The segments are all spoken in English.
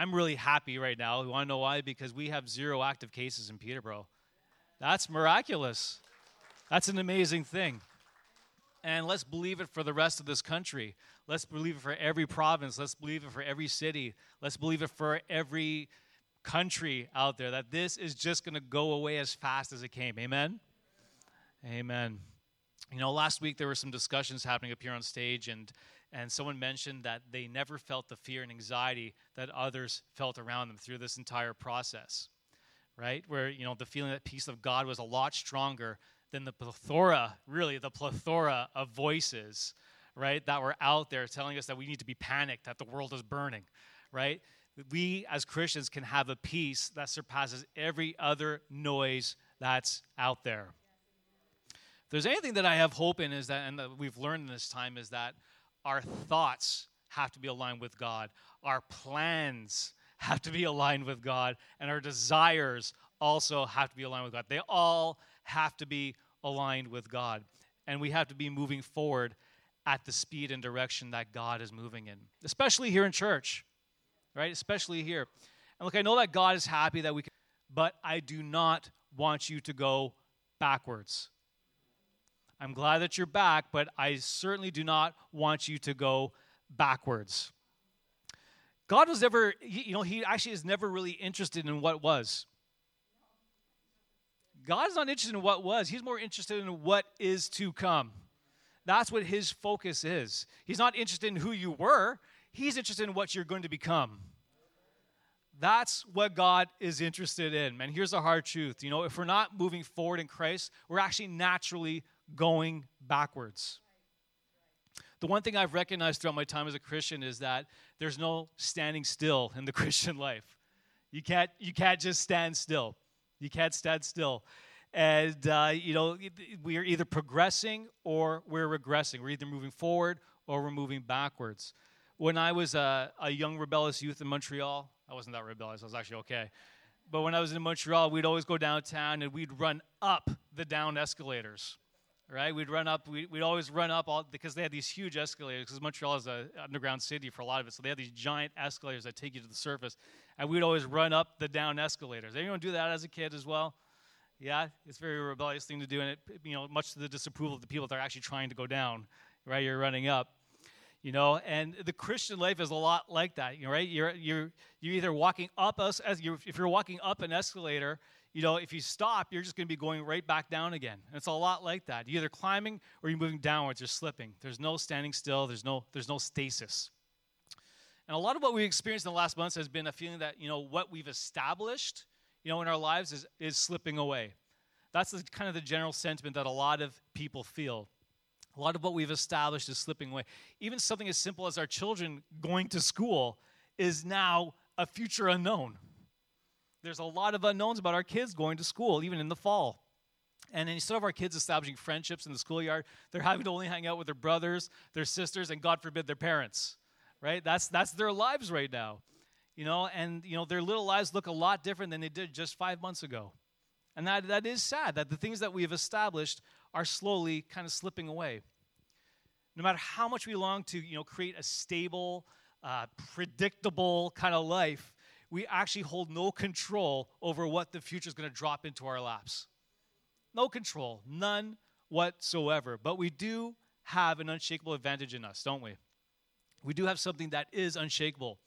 I'm really happy right now. You want to know why? Because we have zero active cases in Peterborough. That's miraculous. That's an amazing thing. And let's believe it for the rest of this country. Let's believe it for every province. Let's believe it for every city. Let's believe it for every country out there that this is just going to go away as fast as it came. Amen? Amen. You know, last week there were some discussions happening up here on stage, and, and someone mentioned that they never felt the fear and anxiety that others felt around them through this entire process, right? Where, you know, the feeling that peace of God was a lot stronger than the plethora, really, the plethora of voices, right, that were out there telling us that we need to be panicked, that the world is burning, right? We as Christians can have a peace that surpasses every other noise that's out there. If there's anything that I have hope in is that, and that we've learned in this time, is that our thoughts have to be aligned with God, our plans have to be aligned with God, and our desires also have to be aligned with God. They all have to be aligned with God. And we have to be moving forward at the speed and direction that God is moving in, especially here in church, right? Especially here. And look, I know that God is happy that we can, but I do not want you to go backwards. I'm glad that you're back, but I certainly do not want you to go backwards. God was never, you know, He actually is never really interested in what was. God's not interested in what was, He's more interested in what is to come. That's what His focus is. He's not interested in who you were, He's interested in what you're going to become. That's what God is interested in. And here's the hard truth. You know, if we're not moving forward in Christ, we're actually naturally going backwards. The one thing I've recognized throughout my time as a Christian is that there's no standing still in the Christian life. You can't, you can't just stand still. You can't stand still. And, uh, you know, we are either progressing or we're regressing. We're either moving forward or we're moving backwards. When I was a, a young rebellious youth in Montreal, I wasn't that rebellious, I was actually okay. But when I was in Montreal, we'd always go downtown and we'd run up the down escalators right? We'd run up, we, would always run up all, because they had these huge escalators, because Montreal is an underground city for a lot of it, so they had these giant escalators that take you to the surface, and we'd always run up the down escalators. Anyone do that as a kid as well? Yeah, it's a very rebellious thing to do, and it, you know, much to the disapproval of the people that are actually trying to go down, right? You're running up, you know, and the Christian life is a lot like that, you know, right? You're you're you're either walking up us as you if you're walking up an escalator, you know, if you stop, you're just going to be going right back down again. And it's a lot like that. You're either climbing or you're moving downwards. You're slipping. There's no standing still. There's no there's no stasis. And a lot of what we've experienced in the last months has been a feeling that you know what we've established, you know, in our lives is is slipping away. That's the, kind of the general sentiment that a lot of people feel. A lot of what we've established is slipping away. Even something as simple as our children going to school is now a future unknown there's a lot of unknowns about our kids going to school, even in the fall. And instead of our kids establishing friendships in the schoolyard, they're having to only hang out with their brothers, their sisters, and God forbid, their parents. Right? That's that's their lives right now. You know, and you know, their little lives look a lot different than they did just five months ago. And that, that is sad that the things that we have established are slowly kind of slipping away. No matter how much we long to, you know, create a stable, uh, predictable kind of life, we actually hold no control over what the future is going to drop into our laps. No control, none whatsoever. But we do have an unshakable advantage in us, don't we? We do have something that is unshakable,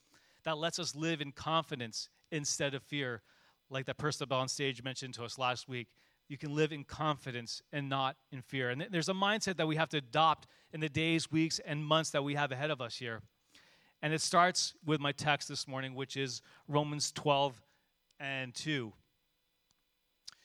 that lets us live in confidence instead of fear, like that person on stage mentioned to us last week. You can live in confidence and not in fear. And there's a mindset that we have to adopt in the days, weeks, and months that we have ahead of us here. And it starts with my text this morning, which is Romans 12 and 2.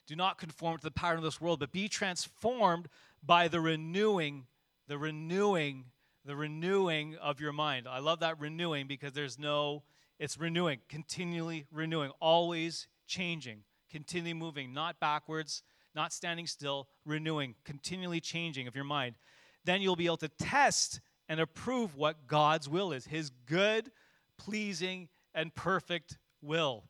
Do not conform to the pattern of this world, but be transformed by the renewing, the renewing, the renewing of your mind. I love that renewing because there's no, it's renewing, continually renewing, always changing, continually moving, not backwards, not standing still, renewing, continually changing of your mind. Then you'll be able to test and approve what God's will is his good, pleasing, and perfect will.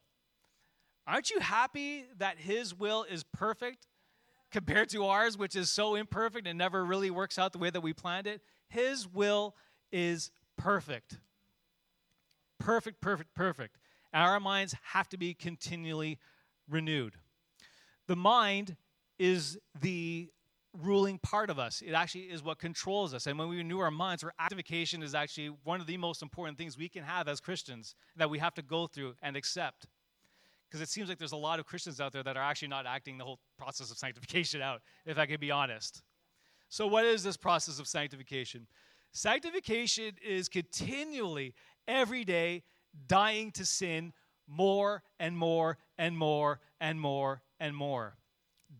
Aren't you happy that his will is perfect compared to ours, which is so imperfect and never really works out the way that we planned it? His will is perfect. Perfect, perfect, perfect. Our minds have to be continually renewed. The mind is the ruling part of us. It actually is what controls us. And when we renew our minds, our activation is actually one of the most important things we can have as Christians that we have to go through and accept. Because it seems like there's a lot of Christians out there that are actually not acting the whole process of sanctification out, if I can be honest. So, what is this process of sanctification? Sanctification is continually, every day, dying to sin more and more and more and more and more.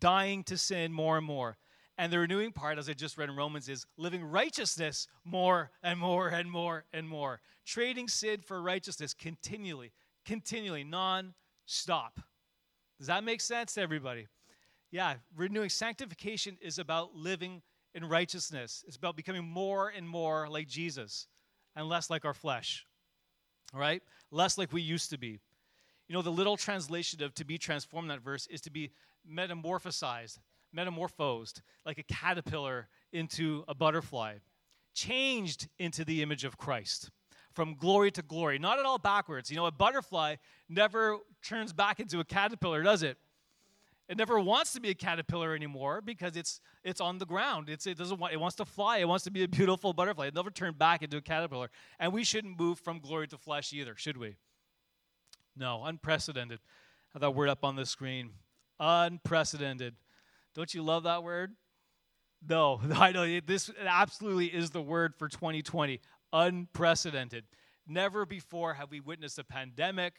Dying to sin more and more. And the renewing part, as I just read in Romans, is living righteousness more and more and more and more. Trading sin for righteousness continually, continually, non stop. Does that make sense to everybody? Yeah, renewing sanctification is about living in righteousness. It's about becoming more and more like Jesus and less like our flesh. All right? Less like we used to be. You know, the little translation of to be transformed that verse is to be metamorphosized, metamorphosed, like a caterpillar into a butterfly, changed into the image of Christ from glory to glory. Not at all backwards. You know, a butterfly never turns back into a caterpillar, does it? It never wants to be a caterpillar anymore because it's it's on the ground. It's, it doesn't want it wants to fly. It wants to be a beautiful butterfly. It never turn back into a caterpillar. And we shouldn't move from glory to flesh either, should we? No, unprecedented. Have that word up on the screen. Unprecedented. Don't you love that word? No, I know this absolutely is the word for 2020. Unprecedented. Never before have we witnessed a pandemic,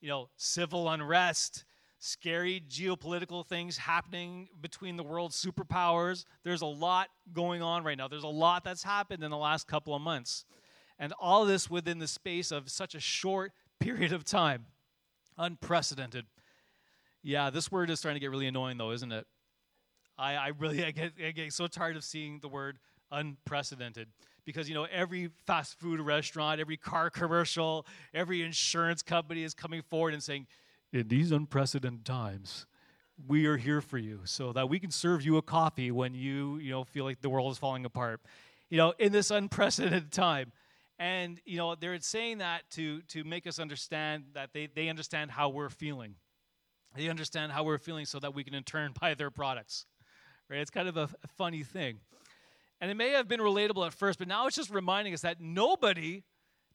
you know, civil unrest, scary geopolitical things happening between the world's superpowers. There's a lot going on right now. There's a lot that's happened in the last couple of months. And all this within the space of such a short period of time. Unprecedented. Yeah, this word is starting to get really annoying, though, isn't it? I, I really I get, I get so tired of seeing the word unprecedented because you know every fast food restaurant every car commercial every insurance company is coming forward and saying in these unprecedented times, we are here for you so that we can serve you a coffee when you, you know, feel like the world is falling apart. You know, in this unprecedented time. And, you know, they're saying that to, to make us understand that they, they understand how we're feeling. They understand how we're feeling so that we can in turn buy their products. Right? It's kind of a, funny thing. And it may have been relatable at first, but now it's just reminding us that nobody,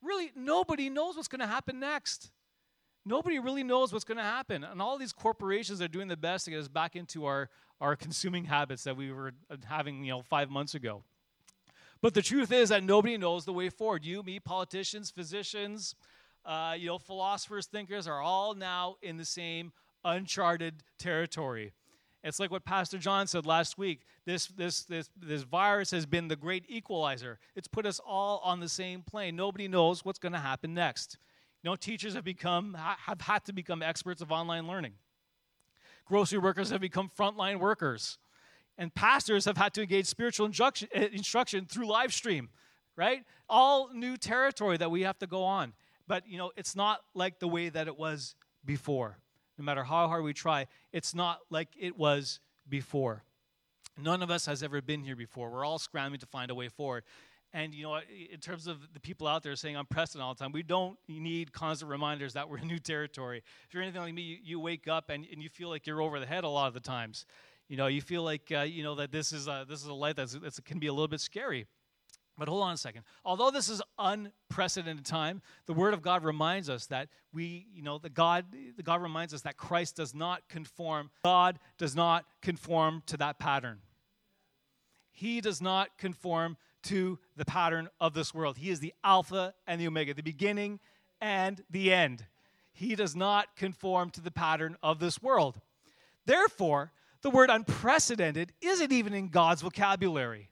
really nobody knows what's going to happen next nobody really knows what's going to happen. And all these corporations are doing the best to get us back into our, our consuming habits that we were having, you know, five months ago. But the truth is that nobody knows the way forward. You, me, politicians, physicians, uh, you know, philosophers, thinkers are all now in the same uncharted territory. It's like what Pastor John said last week. This, this, this, this virus has been the great equalizer. It's put us all on the same plane. Nobody knows what's going to happen next. You know, teachers have become have had to become experts of online learning. Grocery workers have become frontline workers. And pastors have had to engage spiritual instruction, eh, instruction through live stream, right? All new territory that we have to go on. But, you know, it's not like the way that it was before. No matter how hard we try, it's not like it was before. None of us has ever been here before. We're all scrambling to find a way forward. And you know, in terms of the people out there saying I'm pressing all the time, we don't need constant reminders that we're in new territory. If you're anything like me, you, you wake up and, and you feel like you're over the head a lot of the times. You know, you feel like uh, you know that this is a, this is a life that's, that's can be a little bit scary. But hold on a second. Although this is unprecedented time, the Word of God reminds us that we, you know, the God, the God reminds us that Christ does not conform. God does not conform to that pattern. He does not conform to the pattern of this world. He is the Alpha and the Omega, the beginning and the end. He does not conform to the pattern of this world. Therefore, the word unprecedented isn't even in God's vocabulary.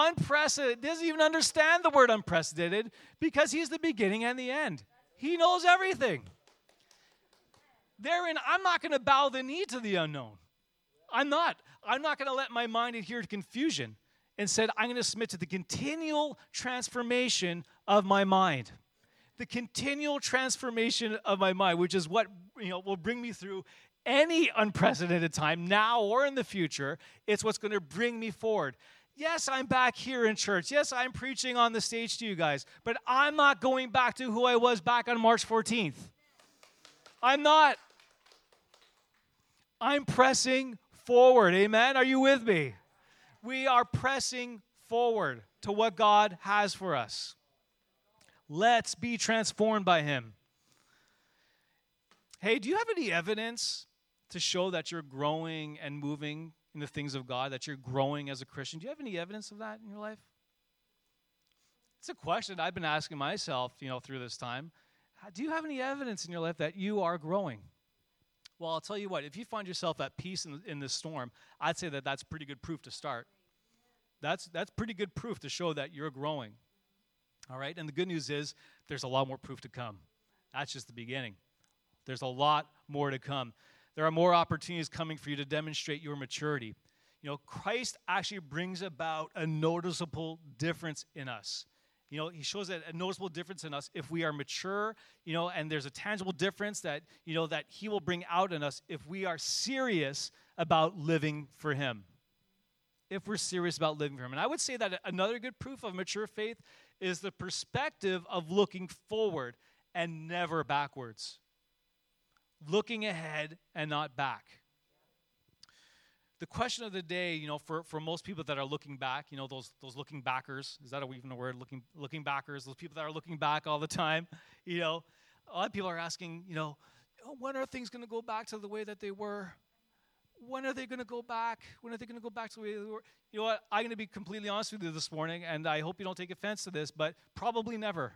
Unprecedented doesn't even understand the word unprecedented because he's the beginning and the end. He knows everything. Therein, I'm not going to bow the knee to the unknown. I'm not. I'm not going to let my mind adhere to confusion and said, I'm going to submit to the continual transformation of my mind. The continual transformation of my mind, which is what you know, will bring me through any unprecedented time, now or in the future. It's what's going to bring me forward. Yes, I'm back here in church. Yes, I'm preaching on the stage to you guys, but I'm not going back to who I was back on March 14th. I'm not. I'm pressing forward. Amen. Are you with me? We are pressing forward to what God has for us. Let's be transformed by Him. Hey, do you have any evidence to show that you're growing and moving in the things of God, that you're growing as a Christian? Do you have any evidence of that in your life? It's a question I've been asking myself, you know, through this time. Do you have any evidence in your life that you are growing? Well, I'll tell you what, if you find yourself at peace in, in this storm, I'd say that that's pretty good proof to start. That's, that's pretty good proof to show that you're growing. All right? And the good news is there's a lot more proof to come. That's just the beginning. There's a lot more to come. There are more opportunities coming for you to demonstrate your maturity. You know, Christ actually brings about a noticeable difference in us. You know, he shows a, a noticeable difference in us if we are mature, you know, and there's a tangible difference that, you know, that he will bring out in us if we are serious about living for him. If we're serious about living for him. And I would say that another good proof of mature faith is the perspective of looking forward and never backwards looking ahead and not back. The question of the day, you know, for, for most people that are looking back, you know, those, those looking backers, is that even a word? Looking, looking backers, those people that are looking back all the time, you know, a lot of people are asking, you know, oh, when are things going to go back to the way that they were? When are they going to go back? When are they going to go back to the way they were? You know what? I'm going to be completely honest with you this morning, and I hope you don't take offense to this, but probably never.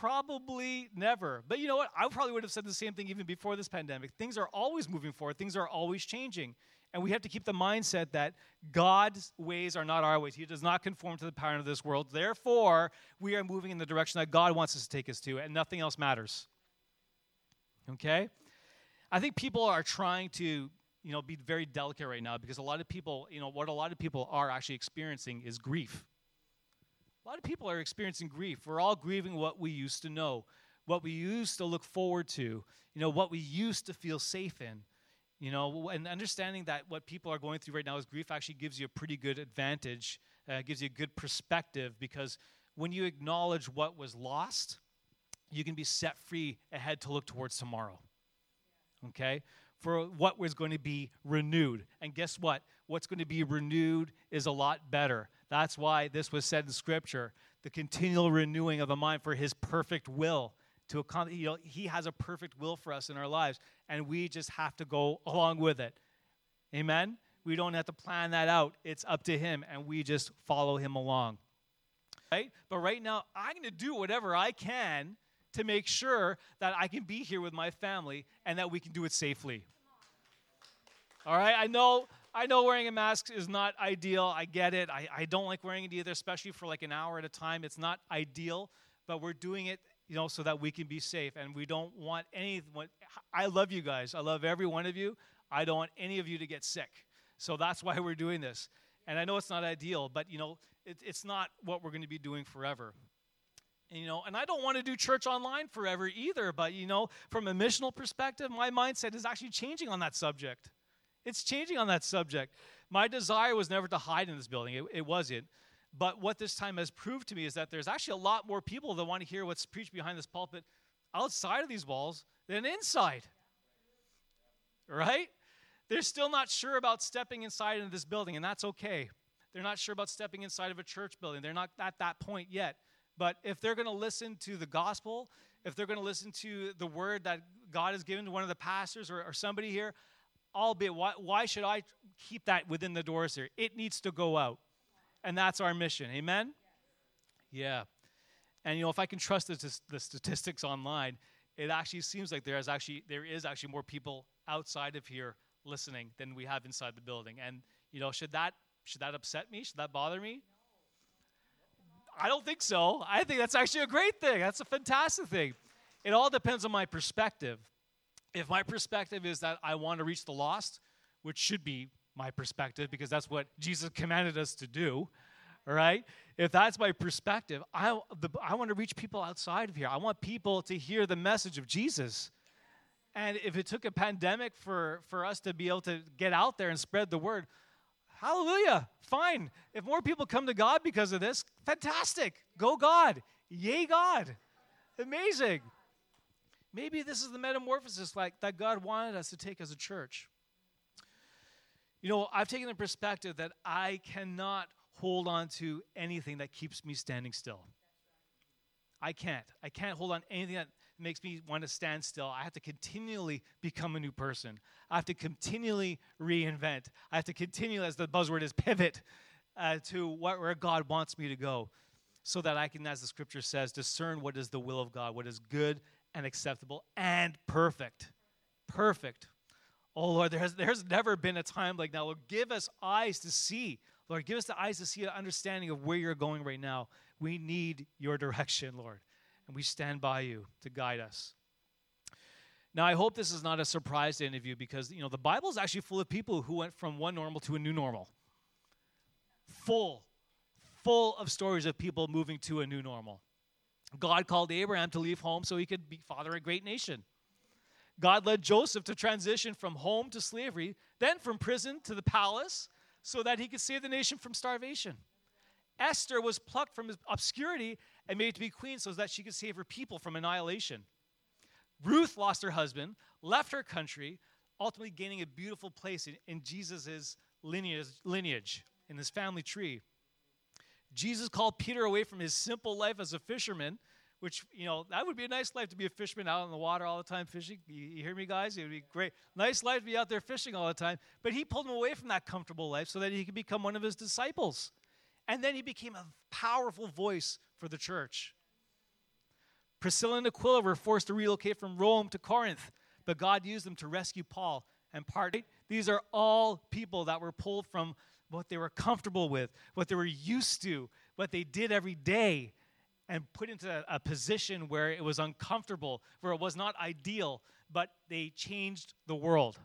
Probably never. But you know what? I probably would have said the same thing even before this pandemic. Things are always moving forward, things are always changing. And we have to keep the mindset that God's ways are not our ways. He does not conform to the pattern of this world. Therefore, we are moving in the direction that God wants us to take us to, and nothing else matters. Okay? I think people are trying to, you know, be very delicate right now because a lot of people, you know, what a lot of people are actually experiencing is grief. A lot of people are experiencing grief. We're all grieving what we used to know, what we used to look forward to, you know, what we used to feel safe in. You know, and understanding that what people are going through right now is grief actually gives you a pretty good advantage, uh, gives you a good perspective because when you acknowledge what was lost, you can be set free ahead to look towards tomorrow. Okay? For what was going to be renewed. And guess what? What's going to be renewed is a lot better. That's why this was said in Scripture the continual renewing of the mind for His perfect will. To accomplish, you know, He has a perfect will for us in our lives, and we just have to go along with it. Amen? We don't have to plan that out. It's up to Him, and we just follow Him along. Right? But right now, I'm going to do whatever I can to make sure that I can be here with my family and that we can do it safely. All right? I know I know wearing a mask is not ideal. I get it. I, I don't like wearing it either, especially for like an hour at a time. It's not ideal, but we're doing it, you know, so that we can be safe. And we don't want anyone. I love you guys. I love every one of you. I don't want any of you to get sick. So that's why we're doing this. And I know it's not ideal, but you know, it, it's not what we're going to be doing forever. And, you know, and I don't want to do church online forever either. But you know, from a missional perspective, my mindset is actually changing on that subject. It's changing on that subject. My desire was never to hide in this building, it, it wasn't. But what this time has proved to me is that there's actually a lot more people that want to hear what's preached behind this pulpit outside of these walls than inside. Right? They're still not sure about stepping inside into this building, and that's okay. They're not sure about stepping inside of a church building. They're not at that point yet. But if they're going to listen to the gospel, if they're going to listen to the word that God has given to one of the pastors or, or somebody here, albeit why, why should I keep that within the doors here? It needs to go out. And that's our mission. Amen? Yeah. And you know, if I can trust the, the statistics online, it actually seems like there is actually there is actually more people outside of here listening than we have inside the building. And you know, should that should that upset me? Should that bother me? I don't think so. I think that's actually a great thing. That's a fantastic thing. It all depends on my perspective if my perspective is that I want to reach the lost, which should be my perspective because that's what Jesus commanded us to do, all right? If that's my perspective, I, the, I want to reach people outside of here. I want people to hear the message of Jesus. And if it took a pandemic for, for us to be able to get out there and spread the word, Hallelujah. Fine. If more people come to God because of this, fantastic. Go God. Yay, God. Amazing. Maybe this is the metamorphosis like that God wanted us to take as a church. You know, I've taken the perspective that I cannot hold on to anything that keeps me standing still. I can't. I can't hold on anything that makes me want to stand still. I have to continually become a new person. I have to continually reinvent. I have to continually, as the buzzword is, pivot uh, to what, where God wants me to go so that I can, as the scripture says, discern what is the will of God, what is good and acceptable and perfect. Perfect. Oh Lord, there has, there's never been a time like now. Lord, give us eyes to see. Lord, give us the eyes to see an understanding of where you're going right now. We need your direction, Lord. And we stand by you to guide us. Now, I hope this is not a surprise to any of you because, you know, the Bible is actually full of people who went from one normal to a new normal. Full, full of stories of people moving to a new normal. God called Abraham to leave home so he could be father a great nation. God led Joseph to transition from home to slavery, then from prison to the palace, so that he could save the nation from starvation. Esther was plucked from obscurity and made to be queen so that she could save her people from annihilation. Ruth lost her husband, left her country, ultimately gaining a beautiful place in, in Jesus' lineage, lineage, in his family tree. Jesus called Peter away from his simple life as a fisherman, which, you know, that would be a nice life to be a fisherman out in the water all the time fishing. You, you hear me, guys? It would be great. Nice life to be out there fishing all the time. But he pulled him away from that comfortable life so that he could become one of his disciples. And then he became a powerful voice for the church. Priscilla and Aquila were forced to relocate from Rome to Corinth, but God used them to rescue Paul and part. These are all people that were pulled from what they were comfortable with, what they were used to, what they did every day, and put into a, position where it was uncomfortable, where it was not ideal, but they changed the world.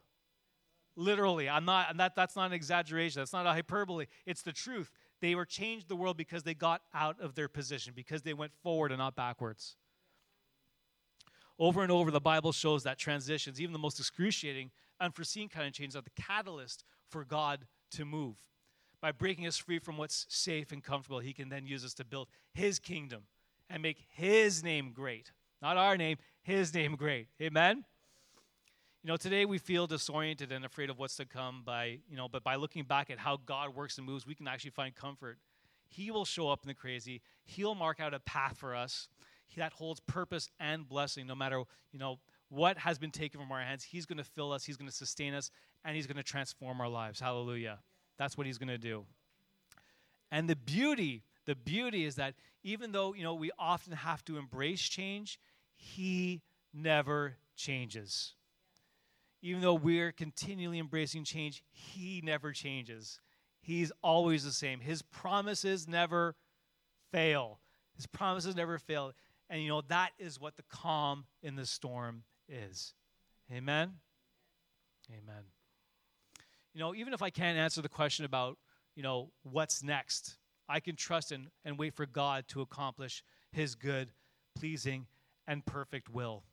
Literally, I'm not, that, that's not an exaggeration. That's not a hyperbole. It's the truth. They were changed the world because they got out of their position, because they went forward and not backwards. Over and over, the Bible shows that transitions, even the most excruciating, unforeseen kind of changes, are the catalyst for God to move by breaking us free from what's safe and comfortable, He can then use us to build His kingdom and make His name great. Not our name, His name great. Amen? You know, today we feel disoriented and afraid of what's to come by, you know, but by looking back at how God works and moves, we can actually find comfort. He will show up in the crazy. He'll mark out a path for us that holds purpose and blessing no matter, you know, what has been taken from our hands. He's going to fill us, he's going to sustain us, and he's going to transform our lives. Hallelujah. That's what he's going to do. And the beauty, the beauty is that even though, you know, we often have to embrace change, he never changes. Even though we're continually embracing change, he never changes. He's always the same. His promises never fail. His promises never fail. And you know, that is what the calm in the storm is. Amen. Amen you know, even if I can't answer the question about, you know, what's next, I can trust and, and wait for God to accomplish his good, pleasing, and perfect will.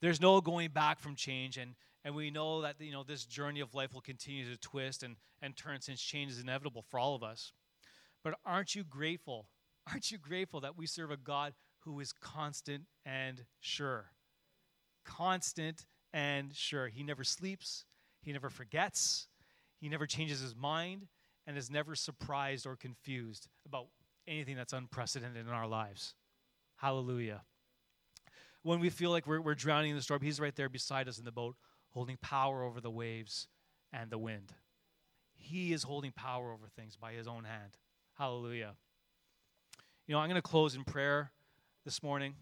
There's no going back from change, and, and we know that you know this journey of life will continue to twist and, and turn since change is inevitable for all of us. But aren't you grateful? Aren't you grateful that we serve a God who is constant and sure? Constant and sure. He never sleeps, he never forgets, he never changes his mind, and is never surprised or confused about anything that's unprecedented in our lives. Hallelujah. When we feel like we're, we're drowning in the storm, he's right there beside us in the boat, holding power over the waves and the wind. He is holding power over things by his own hand. Hallelujah. You know, I'm going to close in prayer this morning.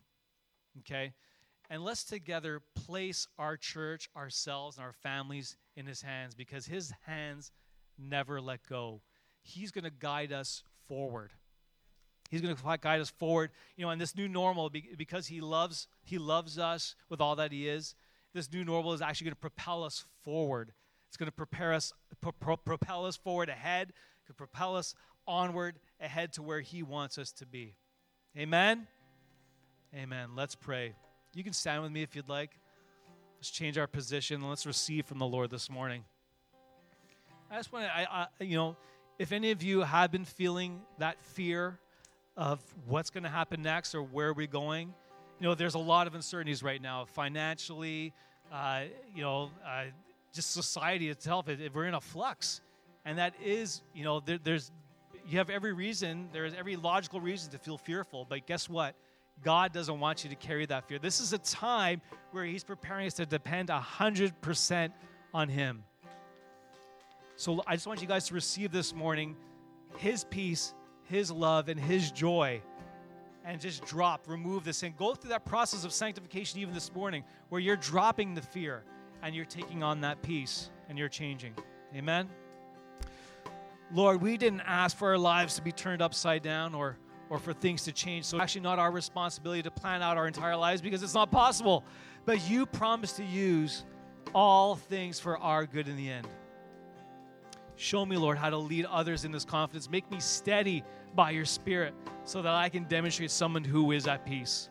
Okay? And let's together place our church, ourselves, and our families in His hands because His hands never let go. He's going to guide us forward. He's going to guide us forward, you know, in this new normal because He loves He loves us with all that He is. This new normal is actually going to propel us forward. It's going to prepare us, pro- propel us forward ahead, to propel us onward ahead to where He wants us to be. Amen. Amen. Let's pray. You can stand with me if you'd like. Let's change our position and let's receive from the Lord this morning. I just want to, I, I, you know, if any of you have been feeling that fear of what's going to happen next or where are we're going, you know, there's a lot of uncertainties right now, financially, uh, you know, uh, just society itself. It, it, we're in a flux, and that is, you know, there, there's, you have every reason, there is every logical reason to feel fearful. But guess what? God doesn't want you to carry that fear. This is a time where He's preparing us to depend 100% on Him. So I just want you guys to receive this morning His peace, His love, and His joy. And just drop, remove this, and go through that process of sanctification even this morning where you're dropping the fear and you're taking on that peace and you're changing. Amen? Lord, we didn't ask for our lives to be turned upside down or, or for things to change. So, actually, not our responsibility to plan out our entire lives because it's not possible. But you promise to use all things for our good in the end. Show me, Lord, how to lead others in this confidence. Make me steady by your Spirit so that I can demonstrate someone who is at peace.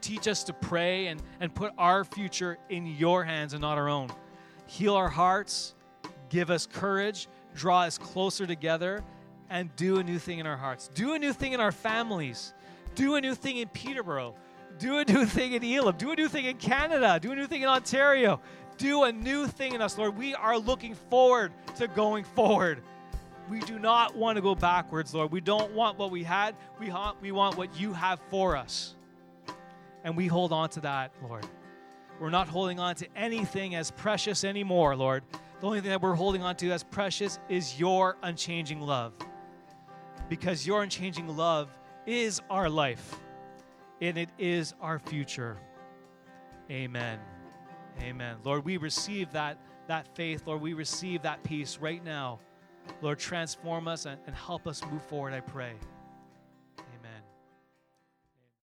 Teach us to pray and, and put our future in your hands and not our own. Heal our hearts, give us courage, draw us closer together, and do a new thing in our hearts. Do a new thing in our families. Do a new thing in Peterborough. Do a new thing in Elam. Do a new thing in Canada. Do a new thing in Ontario do a new thing in us, Lord. We are looking forward to going forward. We do not want to go backwards, Lord. We don't want what we had. We want, we want what you have for us. And we hold on to that, Lord. We're not holding on to anything as precious anymore, Lord. The only thing that we're holding on to as precious is your unchanging love. Because your unchanging love is our life and it is our future. Amen. Amen. Lord, we receive that, that faith. Lord, we receive that peace right now. Lord, transform us and, and help us move forward, I pray.